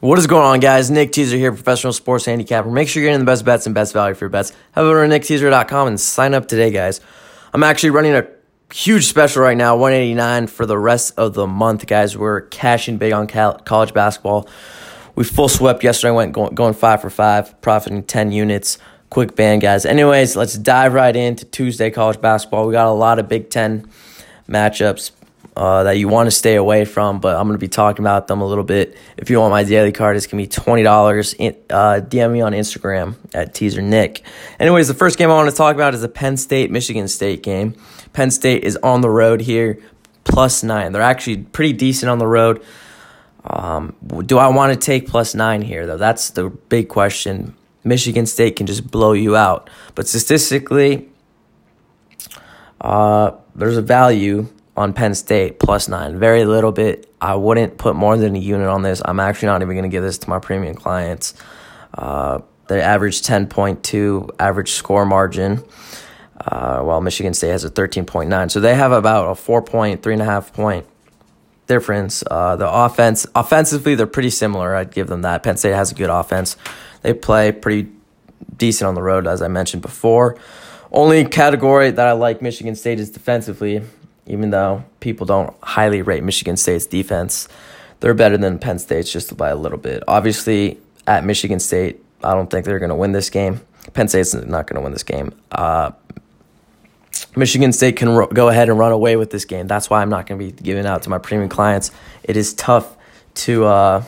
What is going on, guys? Nick Teaser here, professional sports handicapper. Make sure you're getting the best bets and best value for your bets. Head over to nickteaser.com and sign up today, guys. I'm actually running a huge special right now, 189 for the rest of the month, guys. We're cashing big on college basketball. We full swept yesterday, went going, going five for five, profiting 10 units. Quick band, guys. Anyways, let's dive right into Tuesday college basketball. We got a lot of Big Ten matchups uh, that you want to stay away from, but I'm going to be talking about them a little bit. If you want my daily card, it's going to be $20. uh, DM me on Instagram at teaser Nick. Anyways, the first game I want to talk about is the Penn State Michigan State game. Penn State is on the road here, plus nine. They're actually pretty decent on the road. Um, do I want to take plus nine here, though? That's the big question. Michigan State can just blow you out. But statistically, uh, there's a value on Penn State plus nine. Very little bit. I wouldn't put more than a unit on this. I'm actually not even going to give this to my premium clients. Uh, average 10.2 average score margin, uh, while Michigan State has a 13.9. So they have about a four point, three and a half point difference. Uh, the offense, offensively, they're pretty similar. I'd give them that. Penn State has a good offense. They play pretty decent on the road, as I mentioned before. Only category that I like Michigan State is defensively, even though people don't highly rate Michigan State's defense. They're better than Penn State's just by a little bit. Obviously, at Michigan State, I don't think they're going to win this game. Penn State's not going to win this game. Uh, Michigan State can ro- go ahead and run away with this game. That's why I'm not going to be giving out to my premium clients. It is tough to uh,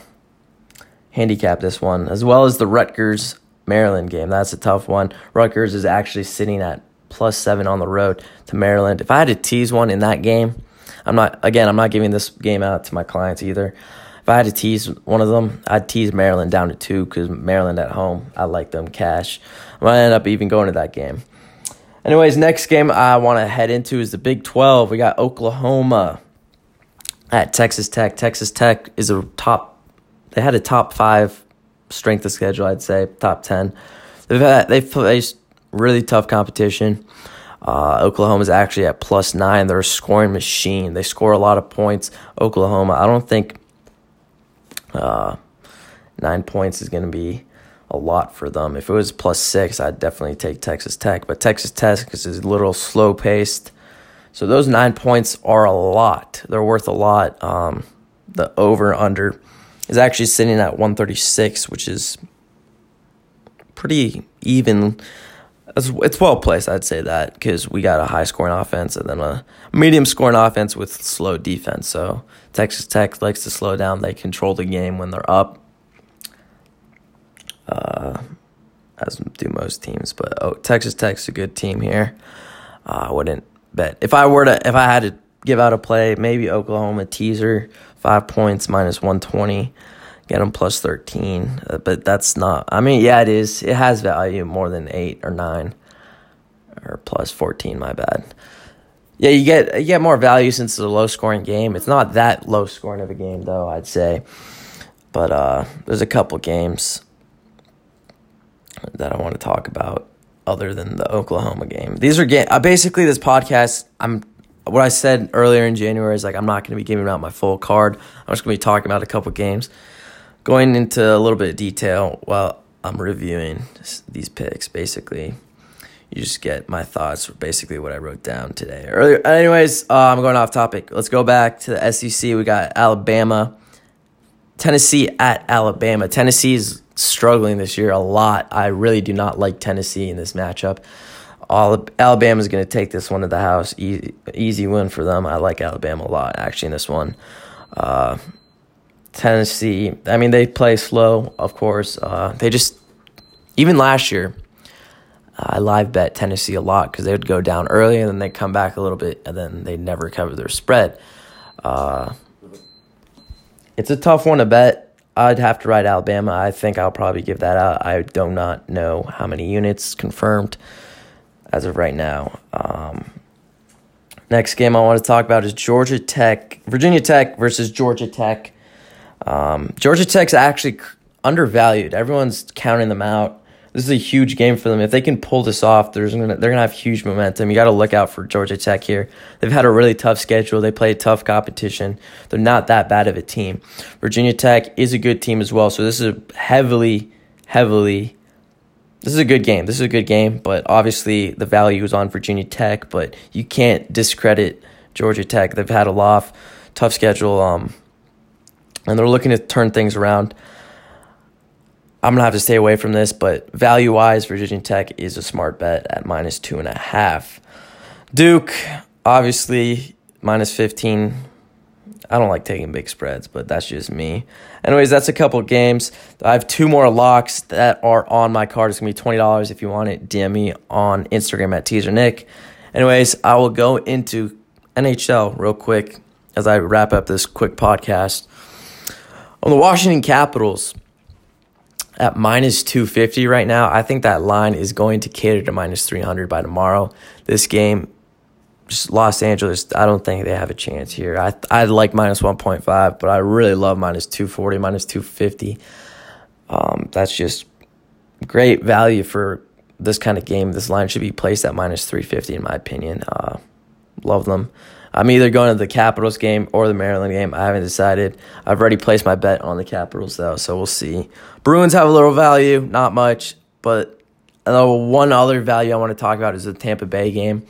handicap this one, as well as the Rutgers Maryland game. That's a tough one. Rutgers is actually sitting at plus seven on the road to Maryland. If I had to tease one in that game, I'm not again. I'm not giving this game out to my clients either. If I had to tease one of them, I'd tease Maryland down to two because Maryland at home, I like them cash. I might end up even going to that game. Anyways, next game I want to head into is the Big 12. We got Oklahoma at Texas Tech. Texas Tech is a top, they had a top five strength of schedule, I'd say, top 10. They've, had, they've faced really tough competition. Uh, Oklahoma is actually at plus nine. They're a scoring machine. They score a lot of points. Oklahoma, I don't think uh, nine points is going to be a lot for them. If it was plus six, I'd definitely take Texas Tech. But Texas Tech is a little slow paced. So those nine points are a lot. They're worth a lot. Um, the over under is actually sitting at 136, which is pretty even. It's, well placed, I'd say that, because we got a high scoring offense and then a medium scoring offense with slow defense. So Texas Tech likes to slow down. They control the game when they're up uh, as do most teams. But oh, Texas Tech's a good team here. Uh, I wouldn't bet if I were to if I had to give out a play, maybe Oklahoma teaser five points minus one twenty. Get them plus thirteen, uh, but that's not. I mean, yeah, it is. It has value more than eight or nine, or plus fourteen. My bad. Yeah, you get you get more value since it's a low scoring game. It's not that low scoring of a game though, I'd say. But uh, there's a couple games that I want to talk about other than the Oklahoma game. These are ga- uh, basically this podcast. I'm what I said earlier in January is like I'm not going to be giving out my full card. I'm just going to be talking about a couple games, going into a little bit of detail while I'm reviewing these picks. Basically, you just get my thoughts. Basically, what I wrote down today. Earlier, anyways, uh, I'm going off topic. Let's go back to the SEC. We got Alabama, Tennessee at Alabama. Tennessee is struggling this year a lot. I really do not like Tennessee in this matchup. All Alabama is going to take this one to the house. Easy, easy win for them. I like Alabama a lot actually in this one. Uh, Tennessee, I mean they play slow, of course. Uh, they just even last year, I live bet Tennessee a lot because they would go down early and then they come back a little bit and then they never cover their spread. Uh, it's a tough one to bet I'd have to ride Alabama. I think I'll probably give that out. I do not know how many units confirmed as of right now. Um, next game I want to talk about is Georgia Tech, Virginia Tech versus Georgia Tech. Um, Georgia Tech's actually undervalued. Everyone's counting them out. this is a huge game for them. If they can pull this off, there's gonna they're gonna have huge momentum. You got to look out for Georgia Tech here. They've had a really tough schedule. They play tough competition. They're not that bad of a team. Virginia Tech is a good team as well. So this is a heavily, heavily. This is a good game. This is a good game, but obviously the value is on Virginia Tech. But you can't discredit Georgia Tech. They've had a lot of tough schedule, um, and they're looking to turn things around. I'm gonna have to stay away from this, but value wise, Virginia Tech is a smart bet at minus two and a half. Duke, obviously, minus 15. I don't like taking big spreads, but that's just me. Anyways, that's a couple games. I have two more locks that are on my card. It's gonna be twenty dollars if you want it. DM me on Instagram at teaser Nick. Anyways, I will go into NHL real quick as I wrap up this quick podcast. On the Washington Capitals, at minus 250 right now. I think that line is going to cater to minus 300 by tomorrow. This game, just Los Angeles, I don't think they have a chance here. I I like minus 1.5, but I really love minus 240, minus 250. Um, that's just great value for this kind of game. This line should be placed at minus 350, in my opinion. Uh, love them. I'm either going to the Capitals game or the Maryland game. I haven't decided. I've already placed my bet on the Capitals though, so we'll see. Bruins have a little value, not much, but uh, one other value I want to talk about is the Tampa Bay game.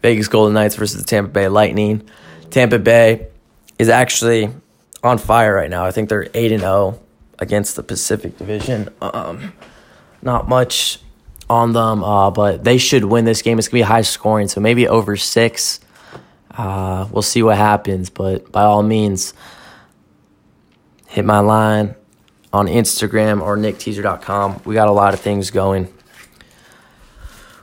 Vegas Golden Knights versus the Tampa Bay Lightning. Tampa Bay is actually on fire right now. I think they're 8 and 0 against the Pacific Division. Um, not much on them, uh, but they should win this game. It's going to be high scoring, so maybe over 6. Uh, we'll see what happens, but by all means, hit my line on Instagram or nickteaser.com. We got a lot of things going.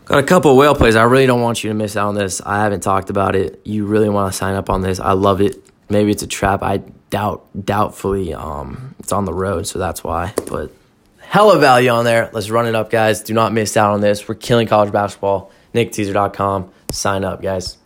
Got a couple whale plays. I really don't want you to miss out on this. I haven't talked about it. You really want to sign up on this. I love it. Maybe it's a trap. I doubt, doubtfully, um, it's on the road, so that's why. But hella value on there. Let's run it up, guys. Do not miss out on this. We're killing college basketball. NickTeaser.com. Sign up, guys.